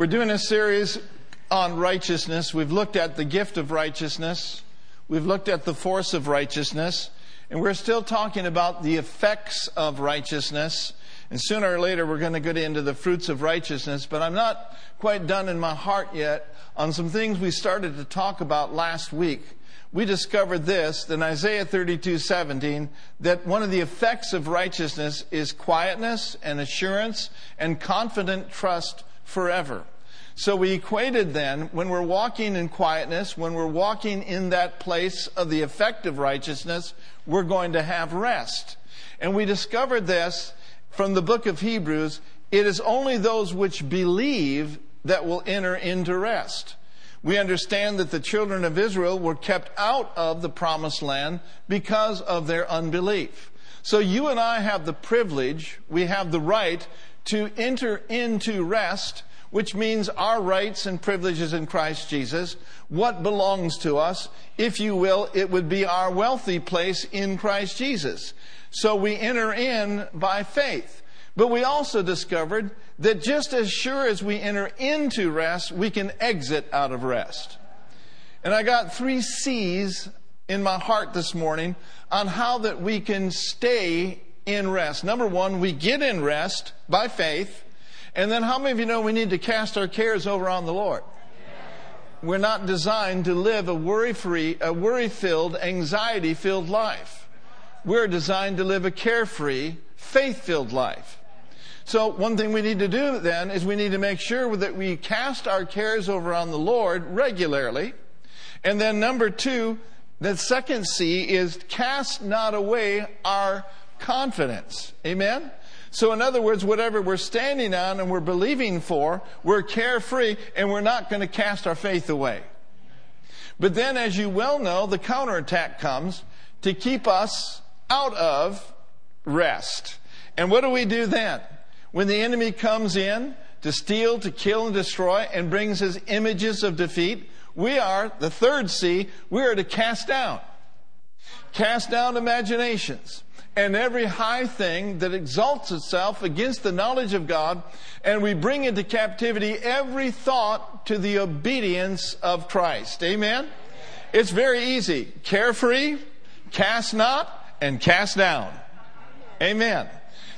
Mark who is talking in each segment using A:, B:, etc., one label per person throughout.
A: We're doing a series on righteousness. We've looked at the gift of righteousness. We've looked at the force of righteousness. And we're still talking about the effects of righteousness. And sooner or later, we're going to get into the fruits of righteousness. But I'm not quite done in my heart yet on some things we started to talk about last week. We discovered this in Isaiah 32:17 that one of the effects of righteousness is quietness and assurance and confident trust forever. So we equated then when we're walking in quietness, when we're walking in that place of the effect of righteousness, we're going to have rest. And we discovered this from the book of Hebrews. It is only those which believe that will enter into rest. We understand that the children of Israel were kept out of the promised land because of their unbelief. So you and I have the privilege, we have the right to enter into rest, which means our rights and privileges in Christ Jesus, what belongs to us. If you will, it would be our wealthy place in Christ Jesus. So we enter in by faith. But we also discovered that just as sure as we enter into rest, we can exit out of rest. And I got three C's in my heart this morning on how that we can stay in rest. Number one, we get in rest by faith. And then how many of you know we need to cast our cares over on the Lord? We're not designed to live a worry free, a worry filled, anxiety filled life. We're designed to live a carefree, faith filled life. So one thing we need to do then is we need to make sure that we cast our cares over on the Lord regularly. And then number two, the second C is cast not away our confidence. Amen? So, in other words, whatever we're standing on and we're believing for, we're carefree and we're not going to cast our faith away. But then, as you well know, the counterattack comes to keep us out of rest. And what do we do then? When the enemy comes in to steal, to kill, and destroy and brings his images of defeat, we are, the third C, we are to cast down. Cast down imaginations and every high thing that exalts itself against the knowledge of God, and we bring into captivity every thought to the obedience of Christ. Amen? It's very easy. Carefree, cast not, and cast down. Amen.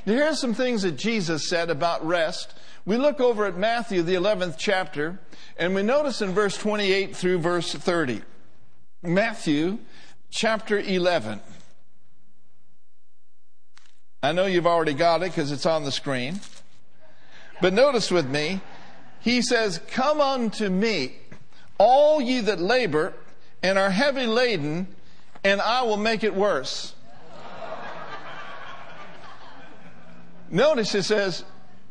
A: Now, here are some things that Jesus said about rest. We look over at Matthew, the 11th chapter, and we notice in verse 28 through verse 30. Matthew chapter 11. I know you've already got it because it's on the screen. But notice with me, he says, Come unto me, all ye that labor and are heavy laden, and I will make it worse. Notice it says,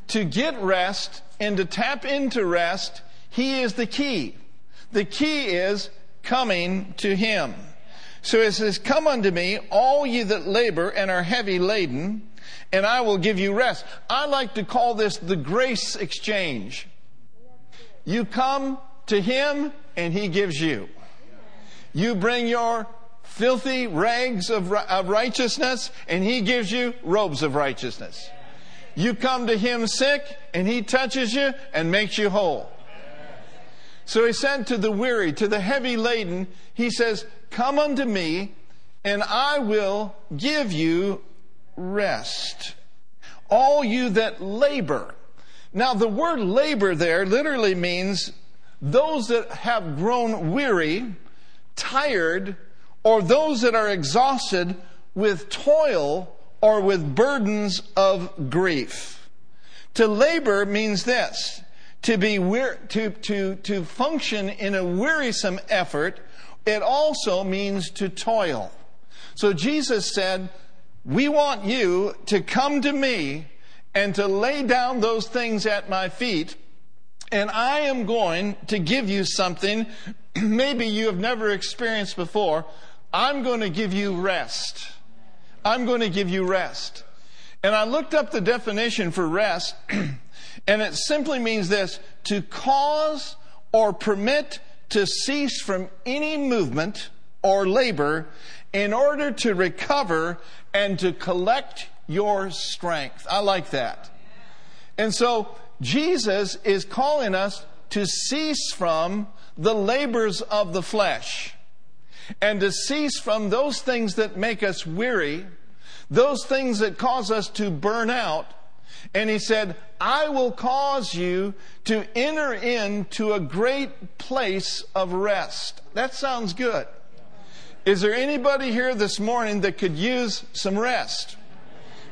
A: to get rest and to tap into rest, he is the key. The key is coming to him. So it says, Come unto me, all ye that labor and are heavy laden, and I will give you rest. I like to call this the grace exchange. You come to Him, and He gives you. You bring your filthy rags of, of righteousness, and He gives you robes of righteousness. You come to Him sick, and He touches you and makes you whole. So He said to the weary, to the heavy laden, He says, Come unto me, and I will give you rest. All you that labor. Now, the word labor there literally means those that have grown weary, tired, or those that are exhausted with toil or with burdens of grief. To labor means this to be to, to, to function in a wearisome effort it also means to toil. So Jesus said, We want you to come to me and to lay down those things at my feet, and I am going to give you something maybe you have never experienced before. I'm going to give you rest. I'm going to give you rest. And I looked up the definition for rest, and it simply means this to cause or permit to cease from any movement or labor in order to recover and to collect your strength. I like that. And so Jesus is calling us to cease from the labors of the flesh and to cease from those things that make us weary, those things that cause us to burn out. And he said, I will cause you to enter into a great place of rest. That sounds good. Is there anybody here this morning that could use some rest?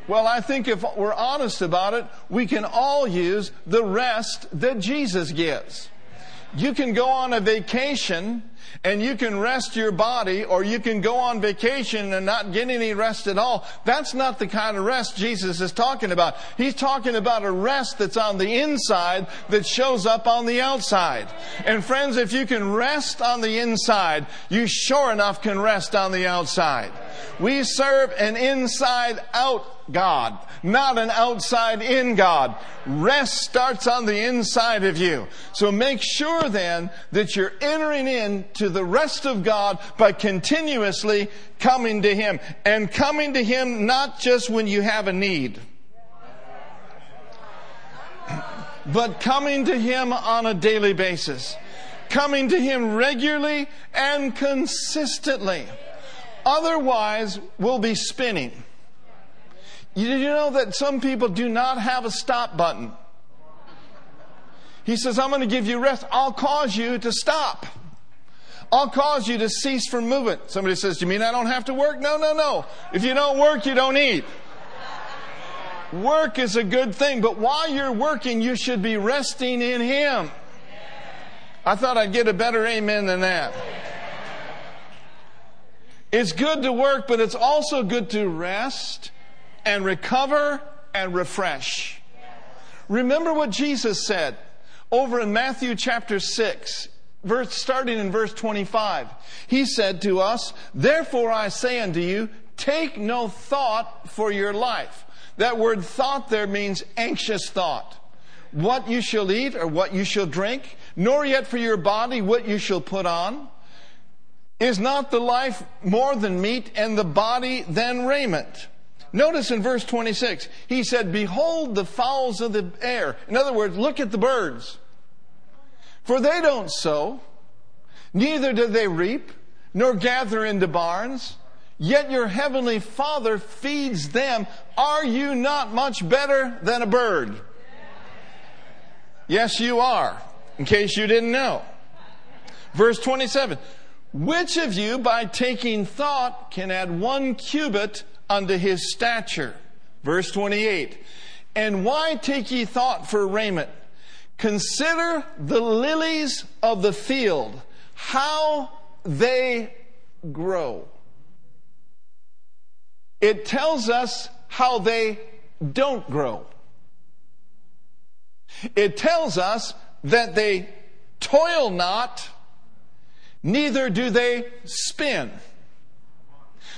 A: Well, I think if we're honest about it, we can all use the rest that Jesus gives. You can go on a vacation and you can rest your body or you can go on vacation and not get any rest at all. That's not the kind of rest Jesus is talking about. He's talking about a rest that's on the inside that shows up on the outside. And friends, if you can rest on the inside, you sure enough can rest on the outside. We serve an inside out God, not an outside in God. Rest starts on the inside of you. So make sure then that you're entering into the rest of God by continuously coming to Him. And coming to Him not just when you have a need, but coming to Him on a daily basis. Coming to Him regularly and consistently. Otherwise, we'll be spinning. Did you know that some people do not have a stop button? He says, I'm going to give you rest. I'll cause you to stop. I'll cause you to cease from movement. Somebody says, Do you mean I don't have to work? No, no, no. If you don't work, you don't eat. Work is a good thing, but while you're working, you should be resting in Him. I thought I'd get a better amen than that. It's good to work, but it's also good to rest and recover and refresh. Remember what Jesus said over in Matthew chapter 6, verse, starting in verse 25. He said to us, Therefore I say unto you, take no thought for your life. That word thought there means anxious thought. What you shall eat or what you shall drink, nor yet for your body what you shall put on. Is not the life more than meat and the body than raiment? Notice in verse 26, he said, Behold the fowls of the air. In other words, look at the birds. For they don't sow, neither do they reap, nor gather into barns, yet your heavenly Father feeds them. Are you not much better than a bird? Yes, you are, in case you didn't know. Verse 27 Which of you, by taking thought, can add one cubit unto his stature. Verse 28. And why take ye thought for raiment? Consider the lilies of the field, how they grow. It tells us how they don't grow. It tells us that they toil not, neither do they spin.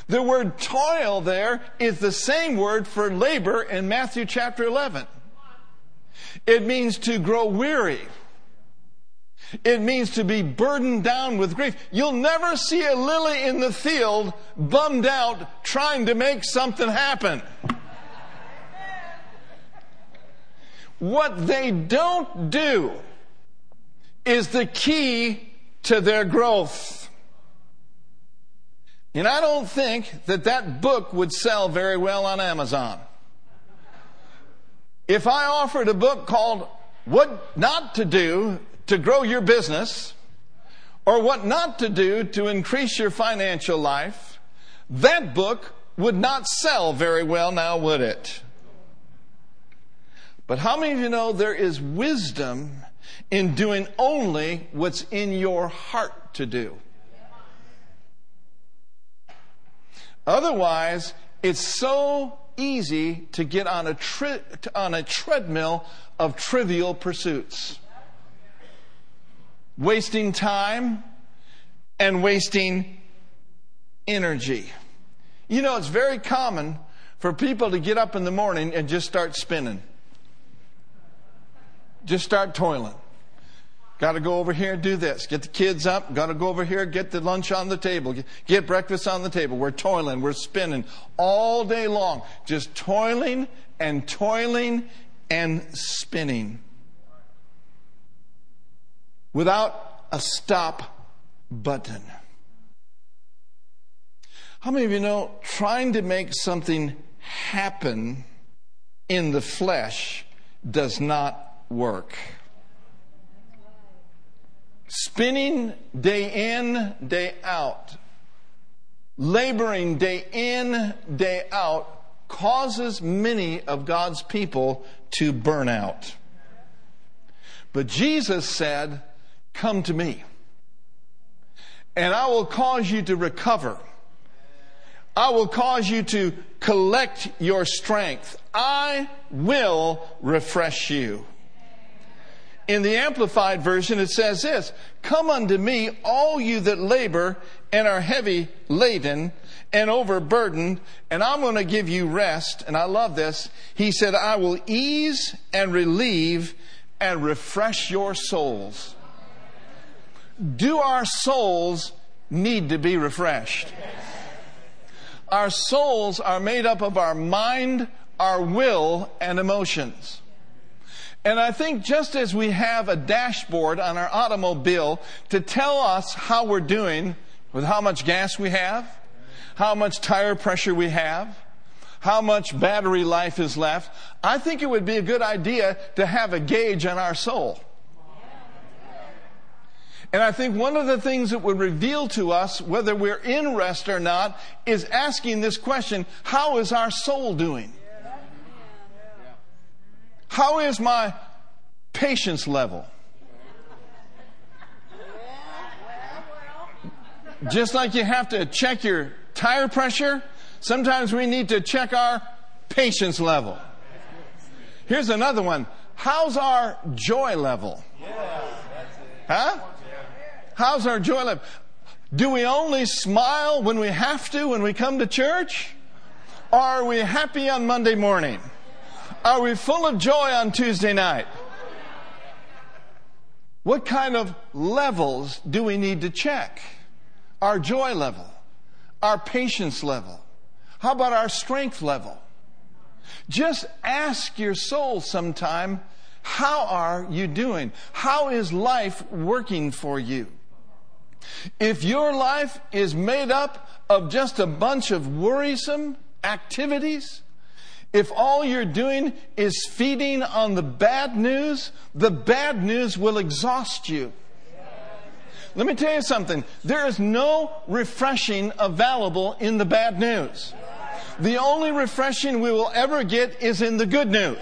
A: The word toil there is the same word for labor in Matthew chapter 11. It means to grow weary. It means to be burdened down with grief. You'll never see a lily in the field bummed out trying to make something happen. What they don't do is the key to their growth. And I don't think that that book would sell very well on Amazon. If I offered a book called What Not to Do to Grow Your Business, or What Not to Do to Increase Your Financial Life, that book would not sell very well now, would it? But how many of you know there is wisdom in doing only what's in your heart to do? Otherwise, it's so easy to get on a, tri- on a treadmill of trivial pursuits. Wasting time and wasting energy. You know, it's very common for people to get up in the morning and just start spinning. Just start toiling. Got to go over here and do this. Get the kids up. Got to go over here, get the lunch on the table. Get, get breakfast on the table. We're toiling. We're spinning all day long. Just toiling and toiling and spinning. without a stop button. How many of you know trying to make something happen in the flesh does not work? Spinning day in, day out, laboring day in, day out, causes many of God's people to burn out. But Jesus said, Come to me, and I will cause you to recover. I will cause you to collect your strength. I will refresh you. In the Amplified Version, it says this Come unto me, all you that labor and are heavy laden and overburdened, and I'm going to give you rest. And I love this. He said, I will ease and relieve and refresh your souls. Do our souls need to be refreshed? Our souls are made up of our mind, our will, and emotions. And I think just as we have a dashboard on our automobile to tell us how we're doing with how much gas we have, how much tire pressure we have, how much battery life is left, I think it would be a good idea to have a gauge on our soul. And I think one of the things that would reveal to us whether we're in rest or not is asking this question How is our soul doing? How is my patience level? Just like you have to check your tire pressure, sometimes we need to check our patience level. Here's another one. How's our joy level? Huh? How's our joy level? Do we only smile when we have to when we come to church? Are we happy on Monday morning? Are we full of joy on Tuesday night? What kind of levels do we need to check? Our joy level, our patience level. How about our strength level? Just ask your soul sometime, how are you doing? How is life working for you? If your life is made up of just a bunch of worrisome activities, if all you're doing is feeding on the bad news, the bad news will exhaust you. Let me tell you something. There is no refreshing available in the bad news. The only refreshing we will ever get is in the good news.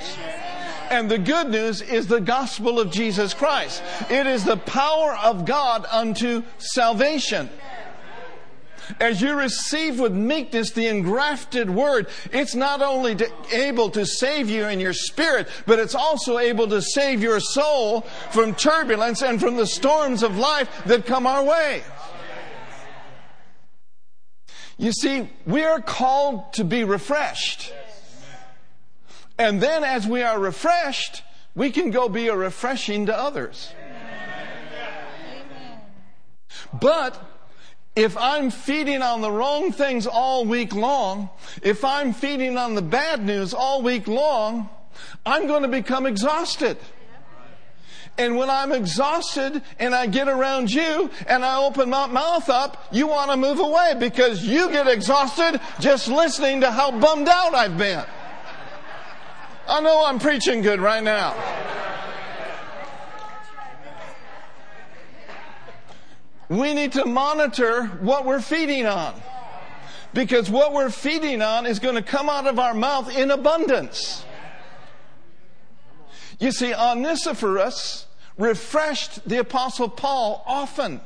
A: And the good news is the gospel of Jesus Christ. It is the power of God unto salvation as you receive with meekness the engrafted word, it's not only to, able to save you in your spirit, but it's also able to save your soul from turbulence and from the storms of life that come our way. You see, we are called to be refreshed. And then as we are refreshed, we can go be a refreshing to others. But if I'm feeding on the wrong things all week long, if I'm feeding on the bad news all week long, I'm going to become exhausted. And when I'm exhausted and I get around you and I open my mouth up, you want to move away because you get exhausted just listening to how bummed out I've been. I know I'm preaching good right now. We need to monitor what we're feeding on. Because what we're feeding on is going to come out of our mouth in abundance. You see, Onesiphorus refreshed the Apostle Paul often.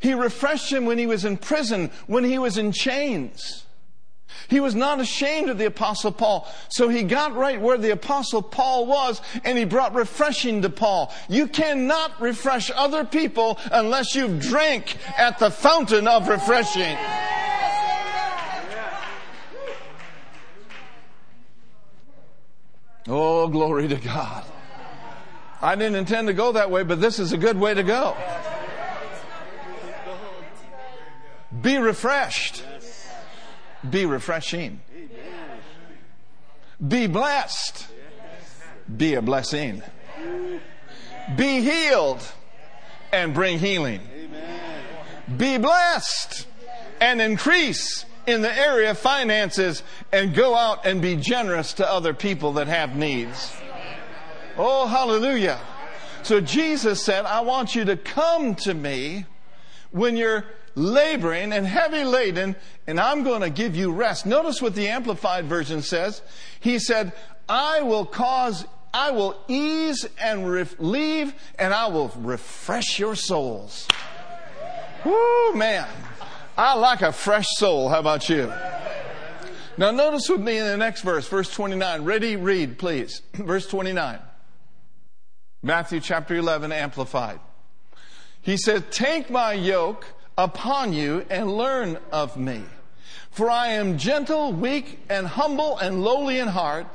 A: He refreshed him when he was in prison, when he was in chains. He was not ashamed of the apostle Paul. So he got right where the apostle Paul was and he brought refreshing to Paul. You cannot refresh other people unless you've drank at the fountain of refreshing. Oh, glory to God. I didn't intend to go that way, but this is a good way to go. Be refreshed. Be refreshing. Be blessed. Be a blessing. Be healed and bring healing. Be blessed and increase in the area of finances and go out and be generous to other people that have needs. Oh, hallelujah. So Jesus said, I want you to come to me when you're laboring and heavy laden, and I'm going to give you rest. Notice what the Amplified Version says. He said, I will cause, I will ease and relieve, and I will refresh your souls. Woo, man. I like a fresh soul. How about you? Now, notice with me in the next verse, verse 29. Ready, read, please. verse 29. Matthew chapter 11, Amplified. He said, Take my yoke upon you and learn of me. For I am gentle, weak, and humble and lowly in heart,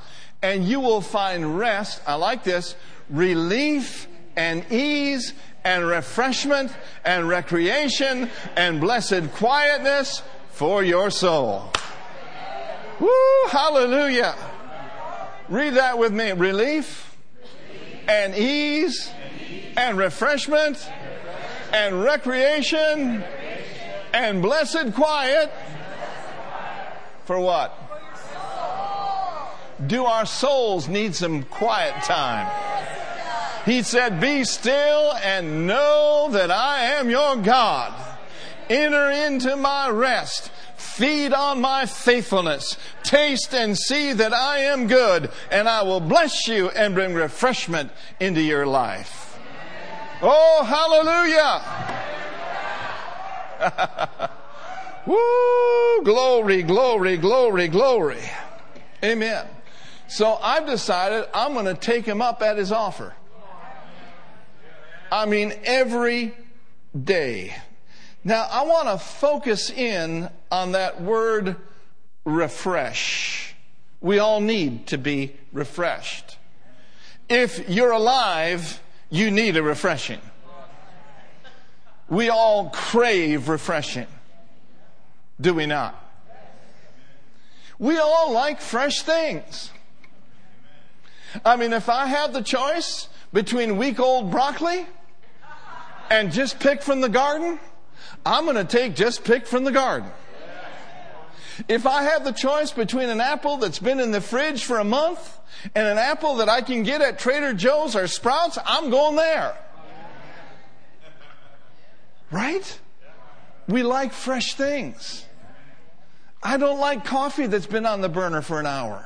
A: and you will find rest. I like this relief and ease and refreshment and recreation and blessed quietness for your soul. Woo, hallelujah. Read that with me. Relief and ease and refreshment and recreation and blessed quiet for what? Do our souls need some quiet time? He said, Be still and know that I am your God. Enter into my rest. Feed on my faithfulness. Taste and see that I am good, and I will bless you and bring refreshment into your life. Oh, hallelujah! Woo! Glory, glory, glory, glory. Amen. So I've decided I'm going to take him up at his offer. I mean, every day. Now, I want to focus in on that word refresh. We all need to be refreshed. If you're alive, you need a refreshing. We all crave refreshing. Do we not? We all like fresh things. I mean, if I have the choice between week old broccoli and just pick from the garden, I'm going to take just pick from the garden. If I have the choice between an apple that's been in the fridge for a month and an apple that I can get at Trader Joe's or Sprouts, I'm going there. Right? We like fresh things. I don't like coffee that's been on the burner for an hour.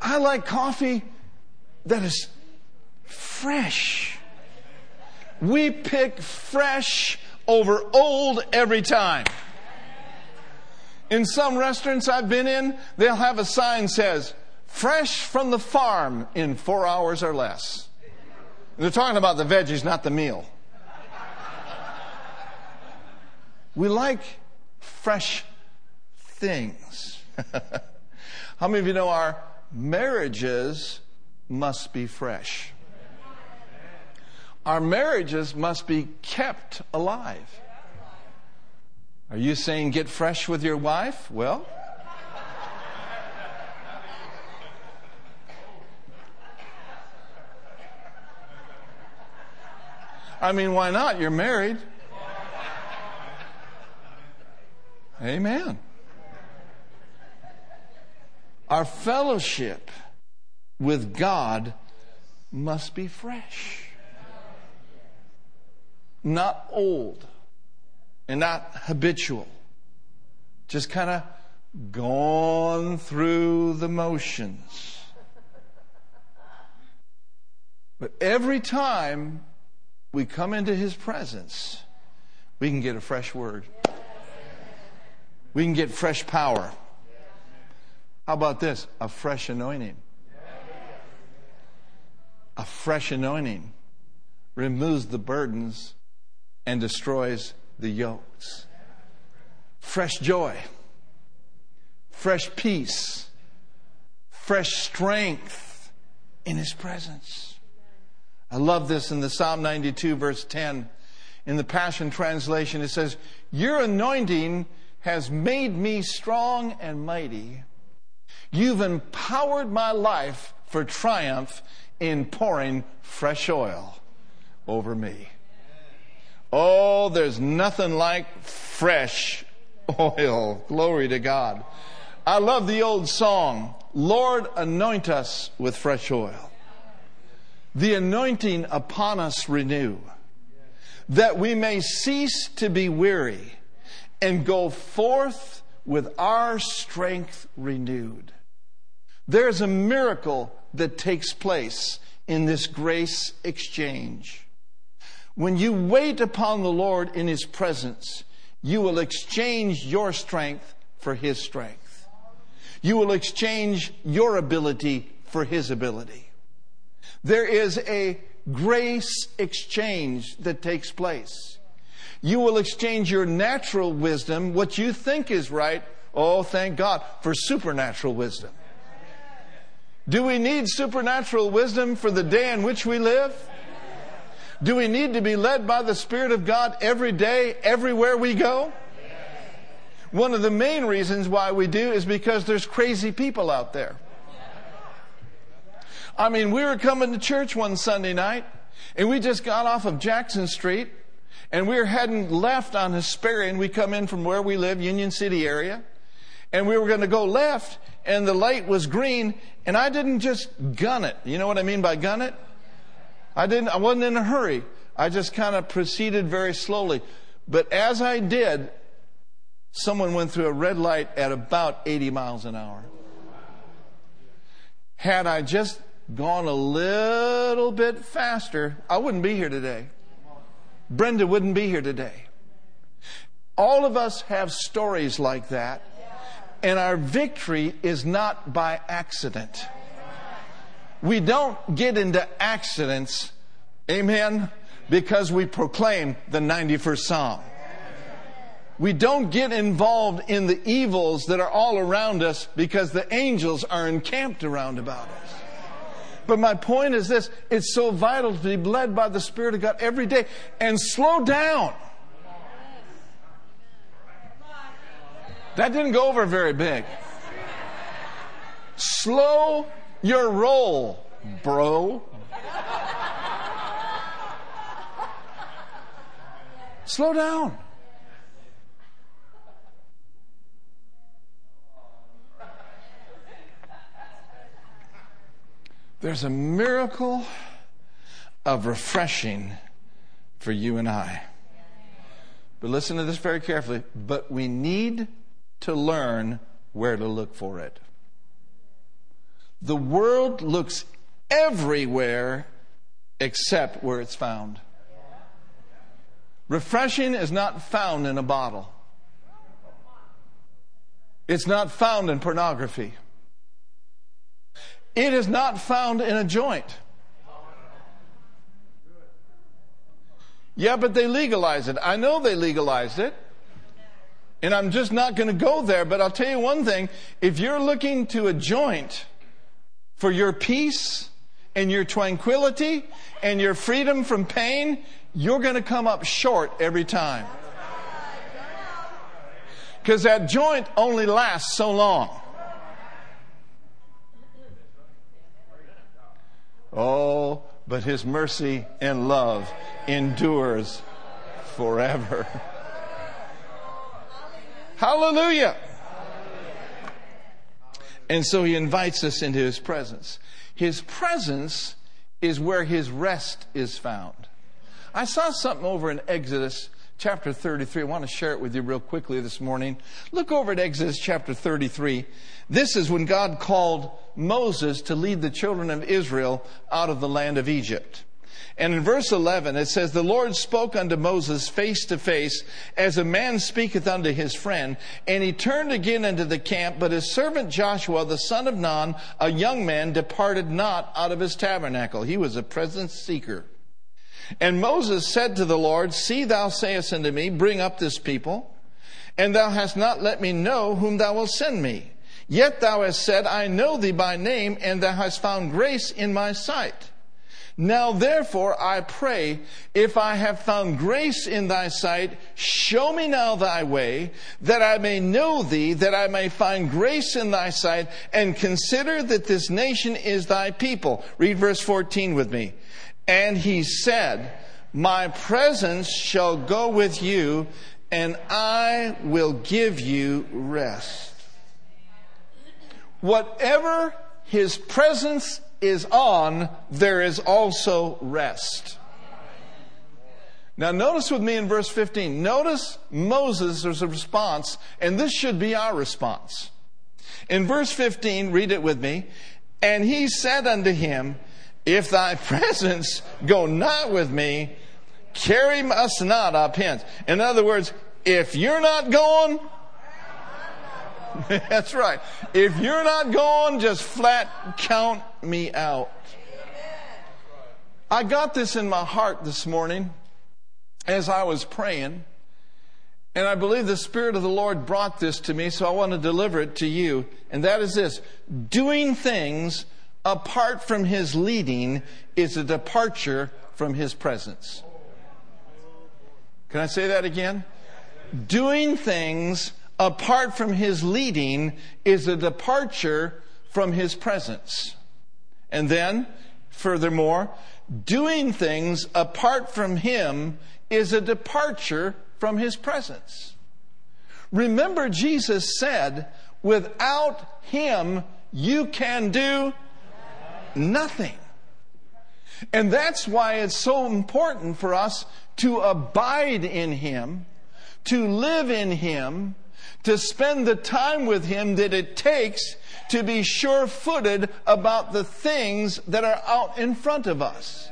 A: I like coffee that is fresh. We pick fresh over old every time. In some restaurants I've been in, they'll have a sign says, fresh from the farm in four hours or less. They're talking about the veggies, not the meal. We like fresh things. How many of you know our marriages must be fresh? Our marriages must be kept alive. Are you saying get fresh with your wife? Well, I mean, why not? You're married. Amen. Our fellowship with God must be fresh, not old and not habitual. Just kind of gone through the motions. But every time we come into His presence, we can get a fresh word. We can get fresh power. How about this? A fresh anointing. A fresh anointing removes the burdens and destroys the yokes. Fresh joy, fresh peace, fresh strength in His presence. I love this in the Psalm 92, verse 10. In the Passion Translation, it says, Your anointing has made me strong and mighty. You've empowered my life for triumph in pouring fresh oil over me. Oh, there's nothing like fresh oil. Glory to God. I love the old song, Lord, anoint us with fresh oil. The anointing upon us renew, that we may cease to be weary and go forth with our strength renewed. There's a miracle that takes place in this grace exchange. When you wait upon the Lord in His presence, you will exchange your strength for His strength. You will exchange your ability for His ability. There is a grace exchange that takes place. You will exchange your natural wisdom, what you think is right, oh, thank God, for supernatural wisdom. Do we need supernatural wisdom for the day in which we live? Do we need to be led by the Spirit of God every day, everywhere we go? One of the main reasons why we do is because there's crazy people out there. I mean, we were coming to church one Sunday night, and we just got off of Jackson Street, and we were heading left on Hesperian. We come in from where we live, Union City area, and we were going to go left, and the light was green, and I didn't just gun it. You know what I mean by gun it? I didn't, I wasn't in a hurry. I just kind of proceeded very slowly. But as I did, someone went through a red light at about 80 miles an hour. Had I just gone a little bit faster, I wouldn't be here today. Brenda wouldn't be here today. All of us have stories like that, and our victory is not by accident. We don't get into accidents, amen, because we proclaim the 91st Psalm. We don't get involved in the evils that are all around us because the angels are encamped around about us. But my point is this it's so vital to be led by the Spirit of God every day and slow down. That didn't go over very big. Slow your roll, bro. Slow down. There's a miracle of refreshing for you and I. But listen to this very carefully. But we need to learn where to look for it. The world looks everywhere except where it's found. Refreshing is not found in a bottle. It's not found in pornography. It is not found in a joint. Yeah, but they legalized it. I know they legalized it. And I'm just not going to go there, but I'll tell you one thing. If you're looking to a joint for your peace and your tranquility and your freedom from pain, you're going to come up short every time. Because that joint only lasts so long. Oh, but his mercy and love endures forever. Hallelujah. And so he invites us into his presence. His presence is where his rest is found. I saw something over in Exodus chapter 33. I want to share it with you real quickly this morning. Look over at Exodus chapter 33. This is when God called Moses to lead the children of Israel out of the land of Egypt. And in verse 11, it says, The Lord spoke unto Moses face to face, as a man speaketh unto his friend. And he turned again into the camp, but his servant Joshua, the son of Nun, a young man, departed not out of his tabernacle. He was a presence seeker. And Moses said to the Lord, See, thou sayest unto me, Bring up this people, and thou hast not let me know whom thou wilt send me. Yet thou hast said, I know thee by name, and thou hast found grace in my sight. Now therefore I pray, if I have found grace in thy sight, show me now thy way, that I may know thee, that I may find grace in thy sight, and consider that this nation is thy people. Read verse 14 with me. And he said, My presence shall go with you, and I will give you rest. Whatever his presence is on, there is also rest. Now, notice with me in verse 15. Notice Moses' response, and this should be our response. In verse 15, read it with me. And he said unto him, If thy presence go not with me, carry us not up hence. In other words, if you're not going, That's right. If you're not going, just flat count me out. I got this in my heart this morning as I was praying. And I believe the Spirit of the Lord brought this to me, so I want to deliver it to you. And that is this doing things apart from His leading is a departure from His presence. Can I say that again? Doing things apart from his leading is a departure from his presence. And then, furthermore, doing things apart from him is a departure from his presence. Remember, Jesus said, without him, you can do nothing. And that's why it's so important for us to abide in him, to live in him, to spend the time with Him that it takes to be sure footed about the things that are out in front of us.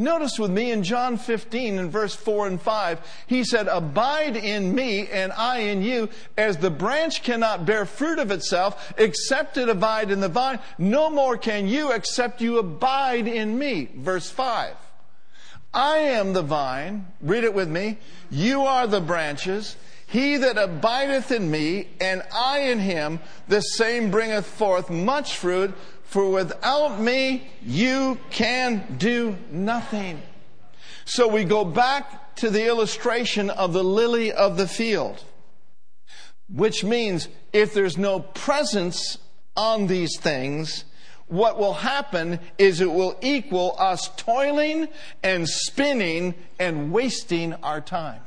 A: Notice with me in John 15 in verse 4 and 5, he said, Abide in me and I in you, as the branch cannot bear fruit of itself except it abide in the vine, no more can you except you abide in me. Verse 5. I am the vine, read it with me, you are the branches. He that abideth in me, and I in him, the same bringeth forth much fruit, for without me you can do nothing. So we go back to the illustration of the lily of the field, which means if there's no presence on these things, what will happen is it will equal us toiling and spinning and wasting our time.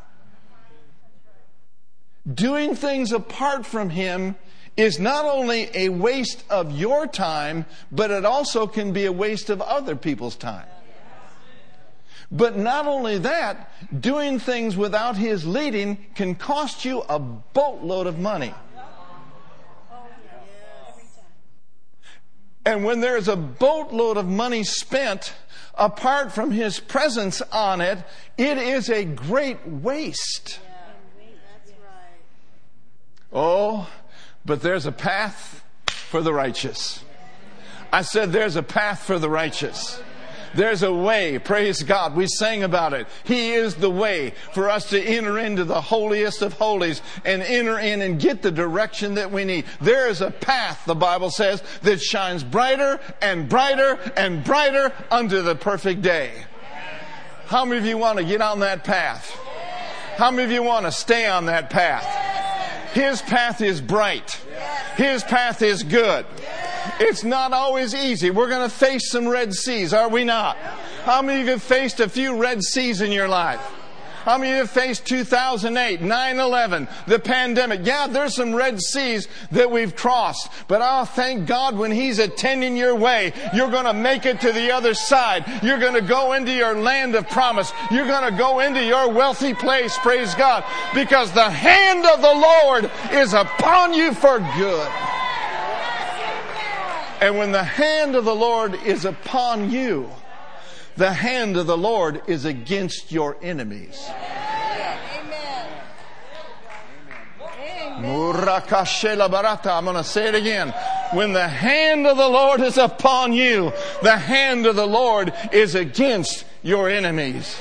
A: Doing things apart from Him is not only a waste of your time, but it also can be a waste of other people's time. But not only that, doing things without His leading can cost you a boatload of money. And when there's a boatload of money spent apart from His presence on it, it is a great waste. Oh, but there's a path for the righteous. I said there's a path for the righteous. There's a way. Praise God. We sang about it. He is the way for us to enter into the holiest of holies and enter in and get the direction that we need. There is a path, the Bible says, that shines brighter and brighter and brighter unto the perfect day. How many of you want to get on that path? How many of you want to stay on that path? His path is bright. His path is good. It's not always easy. We're going to face some Red Seas, are we not? How many of you have faced a few Red Seas in your life? How many of you have faced 2008, 9-11, the pandemic? Yeah, there's some Red Seas that we've crossed. But I oh, thank God when He's attending your way, you're going to make it to the other side. You're going to go into your land of promise. You're going to go into your wealthy place, praise God, because the hand of the Lord is upon you for good. And when the hand of the Lord is upon you, the hand of the Lord is against your enemies. I'm going to say it again. When the hand of the Lord is upon you, the hand of the Lord is against your enemies.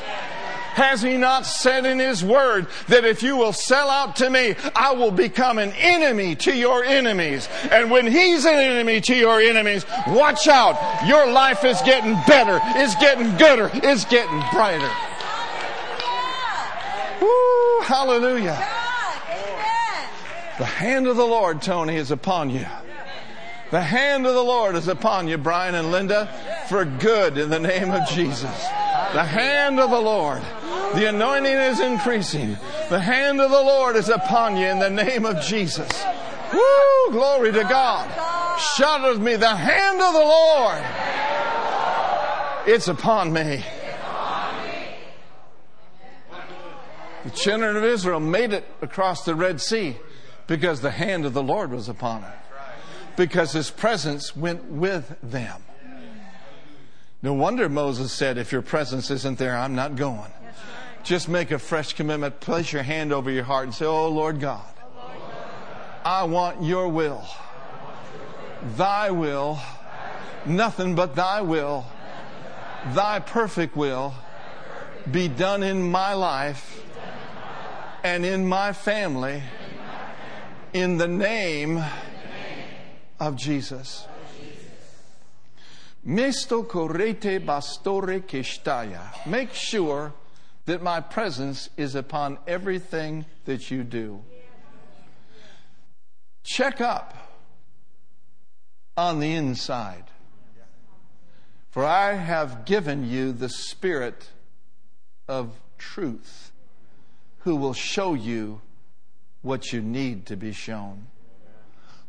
A: Has He not said in His Word that if you will sell out to me, I will become an enemy to your enemies? And when He's an enemy to your enemies, watch out. Your life is getting better, it's getting gooder, it's getting brighter. Woo, hallelujah. The hand of the Lord, Tony, is upon you. The hand of the Lord is upon you, Brian and Linda, for good in the name of Jesus. The hand of the Lord. The anointing is increasing. The hand of the Lord is upon you in the name of Jesus. Woo! Glory to God. Shout with me, the hand of the Lord. It's upon me. The children of Israel made it across the Red Sea because the hand of the Lord was upon them because his presence went with them. No wonder Moses said, If your presence isn't there, I'm not going. Just make a fresh commitment. Place your hand over your heart and say, Oh Lord God, I want your will. Thy will, nothing but thy will, thy perfect will be done in my life and in my family in the name of Jesus. Correte bastore. Make sure that my presence is upon everything that you do. Check up on the inside. For I have given you the Spirit of truth who will show you what you need to be shown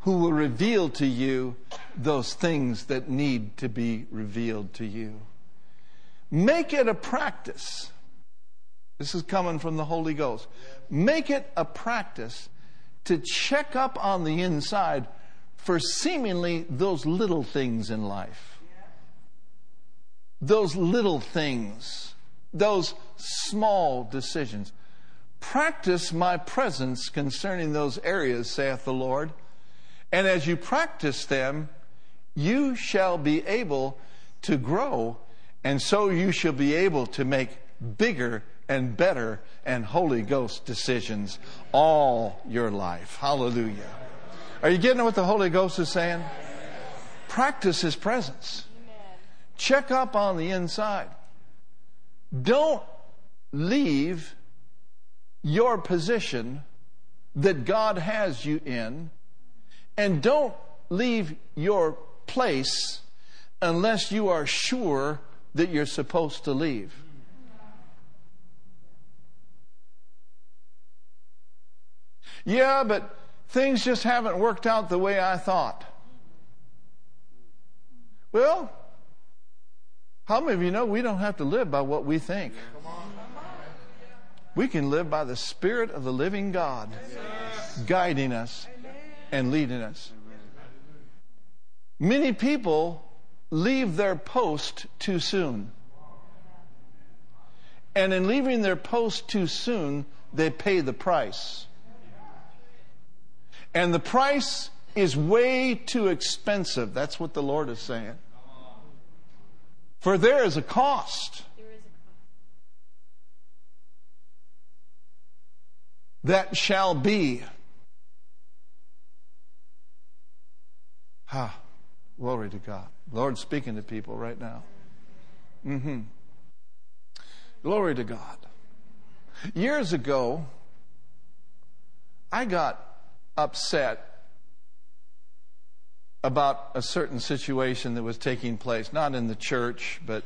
A: who will reveal to you those things that need to be revealed to you. Make it a practice. This is coming from the Holy Ghost. Make it a practice to check up on the inside for seemingly those little things in life. Those little things, those small decisions. Practice my presence concerning those areas, saith the Lord and as you practice them, you shall be able to grow, and so you shall be able to make bigger and better and Holy Ghost decisions all your life. Hallelujah. Are you getting what the Holy Ghost is saying? Practice His presence. Check up on the inside. Don't leave your position that God has you in and don't leave your place unless you are sure that you're supposed to leave. Yeah, but things just haven't worked out the way I thought. Well, how many of you know we don't have to live by what we think? We can live by the Spirit of the living God guiding us and leading us. Many people leave their post too soon. And in leaving their post too soon, they pay the price. And the price is way too expensive. That's what the Lord is saying. For there is a cost. That shall be Ah, glory to God. Lord speaking to people right now. Mm-hmm. Glory to God. Years ago, I got upset about a certain situation that was taking place, not in the church, but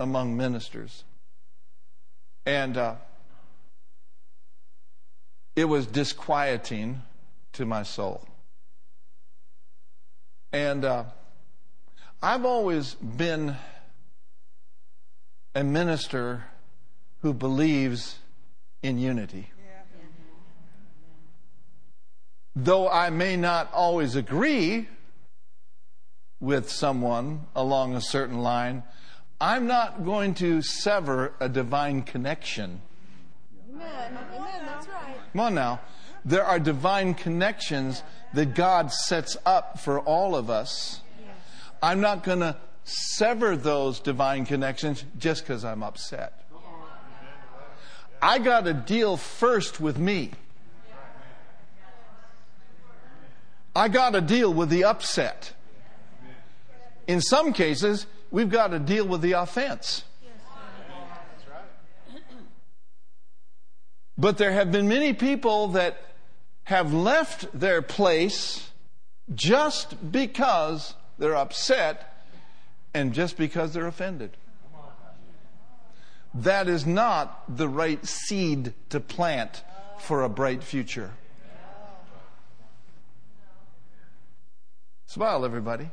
A: among ministers. And uh, it was disquieting to my soul. And uh, I've always been a minister who believes in unity. Though I may not always agree with someone along a certain line, I'm not going to sever a divine connection. Amen. Amen. That's right. Come on now. There are divine connections that God sets up for all of us. I'm not going to sever those divine connections just because I'm upset. I got to deal first with me. I got to deal with the upset. In some cases, we've got to deal with the offense. But there have been many people that have left their place just because they're upset and just because they're offended. That is not the right seed to plant for a bright future. Smile, everybody.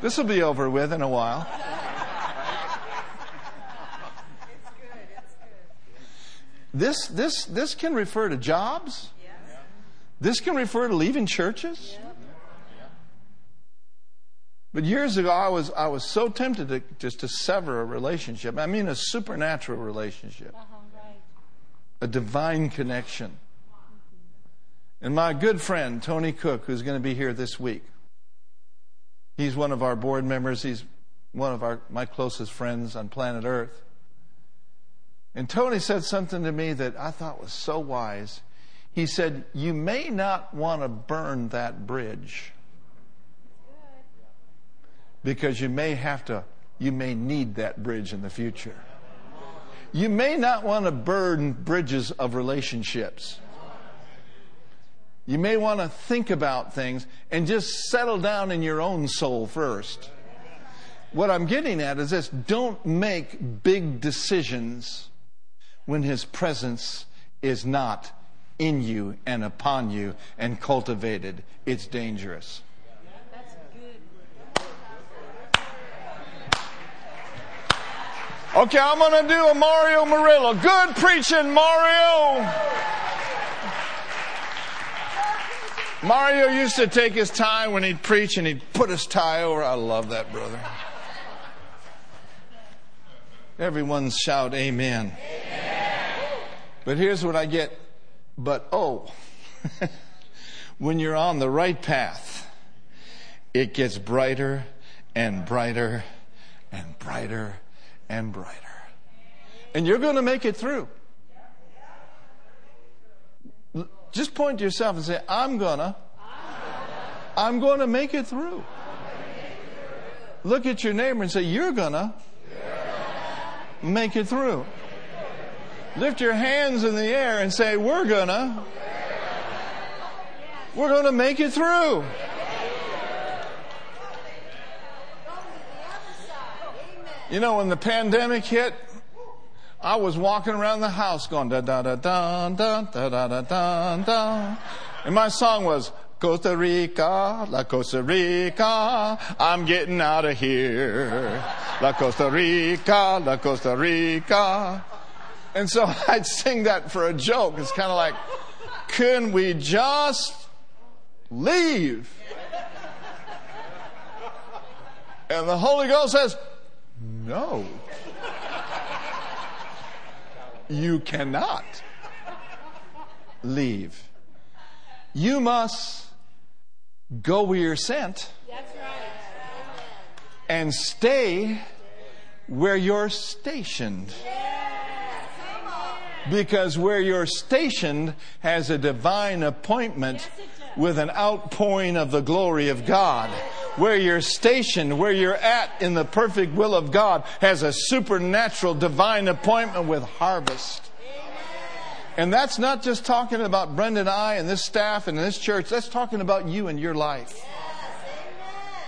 A: This will be over with in a while. This, this, this can refer to jobs. This can refer to leaving churches. But years ago, I was, I was so tempted to just to sever a relationship. I mean, a supernatural relationship, uh-huh, right. a divine connection. And my good friend, Tony Cook, who's going to be here this week, he's one of our board members. He's one of our, my closest friends on planet Earth. And Tony said something to me that I thought was so wise. He said, You may not want to burn that bridge because you may have to, you may need that bridge in the future. You may not want to burn bridges of relationships. You may want to think about things and just settle down in your own soul first. What I'm getting at is this don't make big decisions when His presence is not in you and upon you and cultivated. It's dangerous. Okay, I'm going to do a Mario Murillo. Good preaching, Mario. Mario used to take his tie when he'd preach and he'd put his tie over. I love that, brother. Everyone shout amen. amen. But here's what I get. But oh, when you're on the right path, it gets brighter and brighter and brighter and brighter. And you're going to make it through. Just point to yourself and say, I'm gonna, I'm gonna make it through. Look at your neighbor and say, You're gonna make it through. Lift your hands in the air and say, We're gonna, we're gonna make it through. You know, when the pandemic hit, I was walking around the house going da da da da da da da da da da, and my song was Costa Rica, La Costa Rica, I'm getting out of here. La Costa Rica, La Costa Rica. And so I'd sing that for a joke. It's kind of like, can we just leave? And the Holy Ghost says, no. You cannot leave. You must go where you're sent. And stay where you're stationed. Because where you're stationed has a divine appointment with an outpouring of the glory of God where you're stationed, where you're at in the perfect will of God, has a supernatural divine appointment with harvest. And that's not just talking about Brenda and I and this staff and this church. That's talking about you and your life.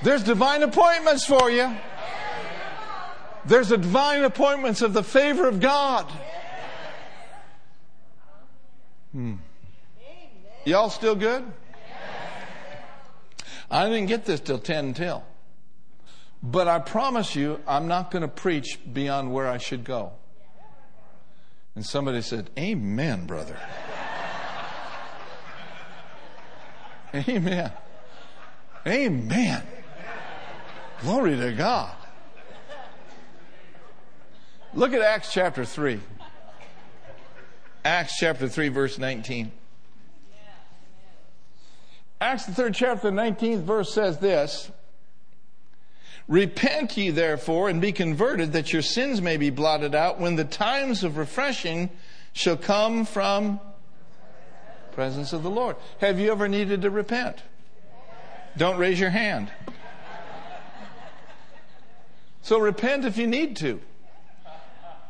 A: There's divine appointments for you. There's a divine appointments of the favor of God. Hmm. Y'all still good? I didn't get this till 10 till. But I promise you, I'm not going to preach beyond where I should go. And somebody said, Amen, brother. Amen. Amen. Glory to God. Look at Acts chapter 3. Acts chapter 3, verse 19. Acts the third chapter, the 19th verse says this. Repent ye therefore and be converted that your sins may be blotted out when the times of refreshing shall come from presence of the Lord. Have you ever needed to repent? Don't raise your hand. So repent if you need to.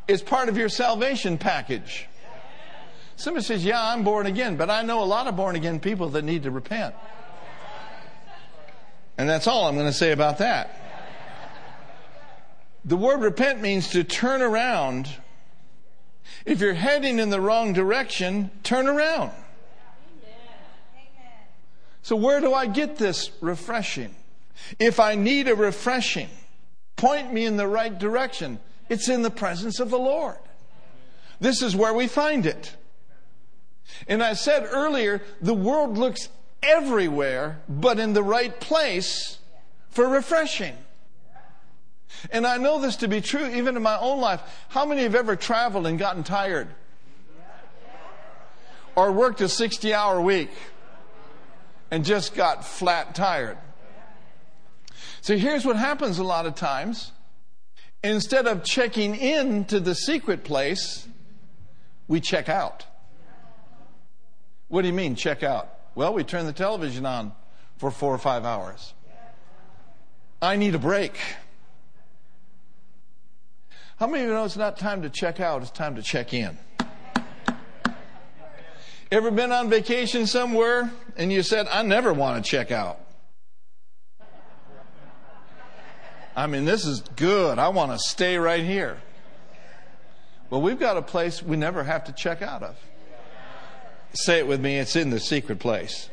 A: It's part of your salvation package. Somebody says, Yeah, I'm born again, but I know a lot of born again people that need to repent. And that's all I'm going to say about that. The word repent means to turn around. If you're heading in the wrong direction, turn around. So, where do I get this refreshing? If I need a refreshing, point me in the right direction. It's in the presence of the Lord. This is where we find it. And I said earlier, the world looks everywhere but in the right place for refreshing. And I know this to be true even in my own life. How many have ever traveled and gotten tired? Or worked a 60 hour week and just got flat tired? So here's what happens a lot of times. Instead of checking in to the secret place, we check out. What do you mean, check out? Well, we turn the television on for four or five hours. I need a break. How many of you know it's not time to check out, it's time to check in? Ever been on vacation somewhere and you said, I never want to check out? I mean, this is good. I want to stay right here. Well, we've got a place we never have to check out of. Say it with me. It's in the secret place.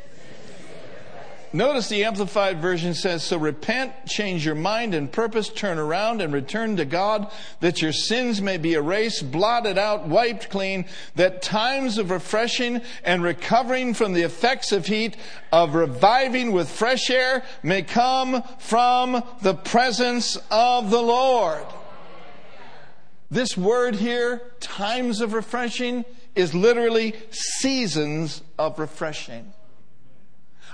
A: Notice the Amplified Version says, So repent, change your mind and purpose, turn around and return to God, that your sins may be erased, blotted out, wiped clean, that times of refreshing and recovering from the effects of heat, of reviving with fresh air, may come from the presence of the Lord. This word here, times of refreshing, is literally seasons of refreshing.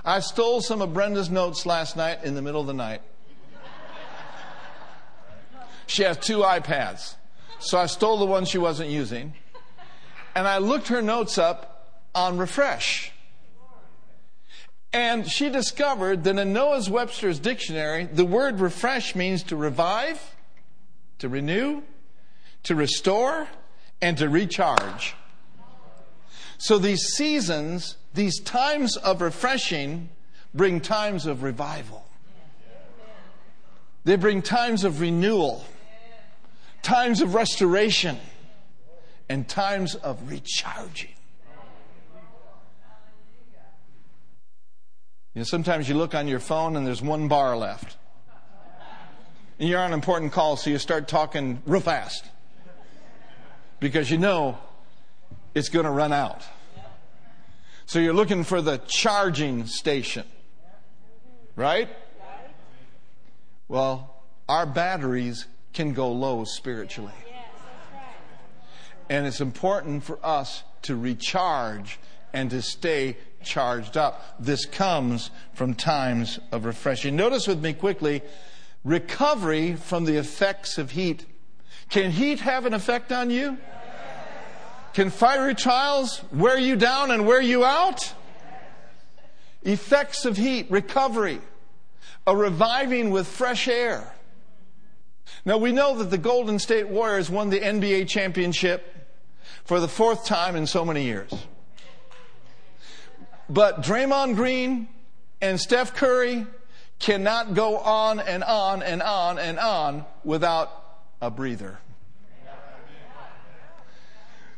A: I stole some of Brenda's notes last night in the middle of the night. She has two iPads. So I stole the one she wasn't using. And I looked her notes up on Refresh. And she discovered that in Noah's Webster's dictionary, the word refresh means to revive, to renew, to restore, and to recharge. So these seasons these times of refreshing bring times of revival. They bring times of renewal, times of restoration, and times of recharging. You know, sometimes you look on your phone and there's one bar left. And you're on an important call, so you start talking real fast. Because you know it's going to run out. So you're looking for the charging station, right? Well, our batteries can go low spiritually. And it's important for us to recharge and to stay charged up. This comes from times of refreshing. Notice with me quickly recovery from the effects of heat. Can heat have an effect on you? Can fiery trials wear you down and wear you out? Effects of heat, recovery, a reviving with fresh air. Now we know that the Golden State Warriors won the NBA championship for the fourth time in so many years. But Draymond Green and Steph Curry cannot go on and on and on and on without a breather.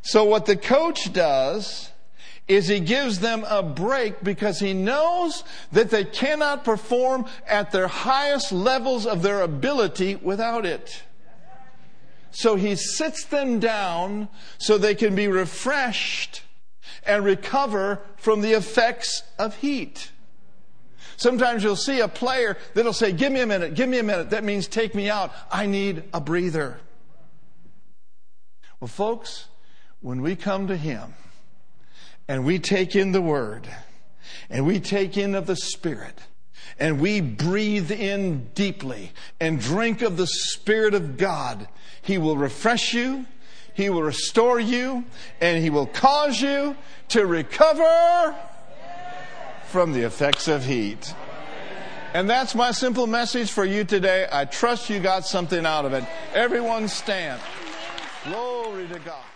A: So what the coach does is he gives them a break because he knows that they cannot perform at their highest levels of their ability without it. So he sits them down so they can be refreshed and recover from the effects of heat. Sometimes you'll see a player that'll say, Give me a minute, give me a minute. That means take me out. I need a breather. Well, folks, when we come to Him and we take in the Word and we take in of the Spirit and we breathe in deeply and drink of the Spirit of God, He will refresh you. He will restore you and He will cause you to recover from the effects of heat. And that's my simple message for you today. I trust you got something out of it. Everyone stand. Glory to God.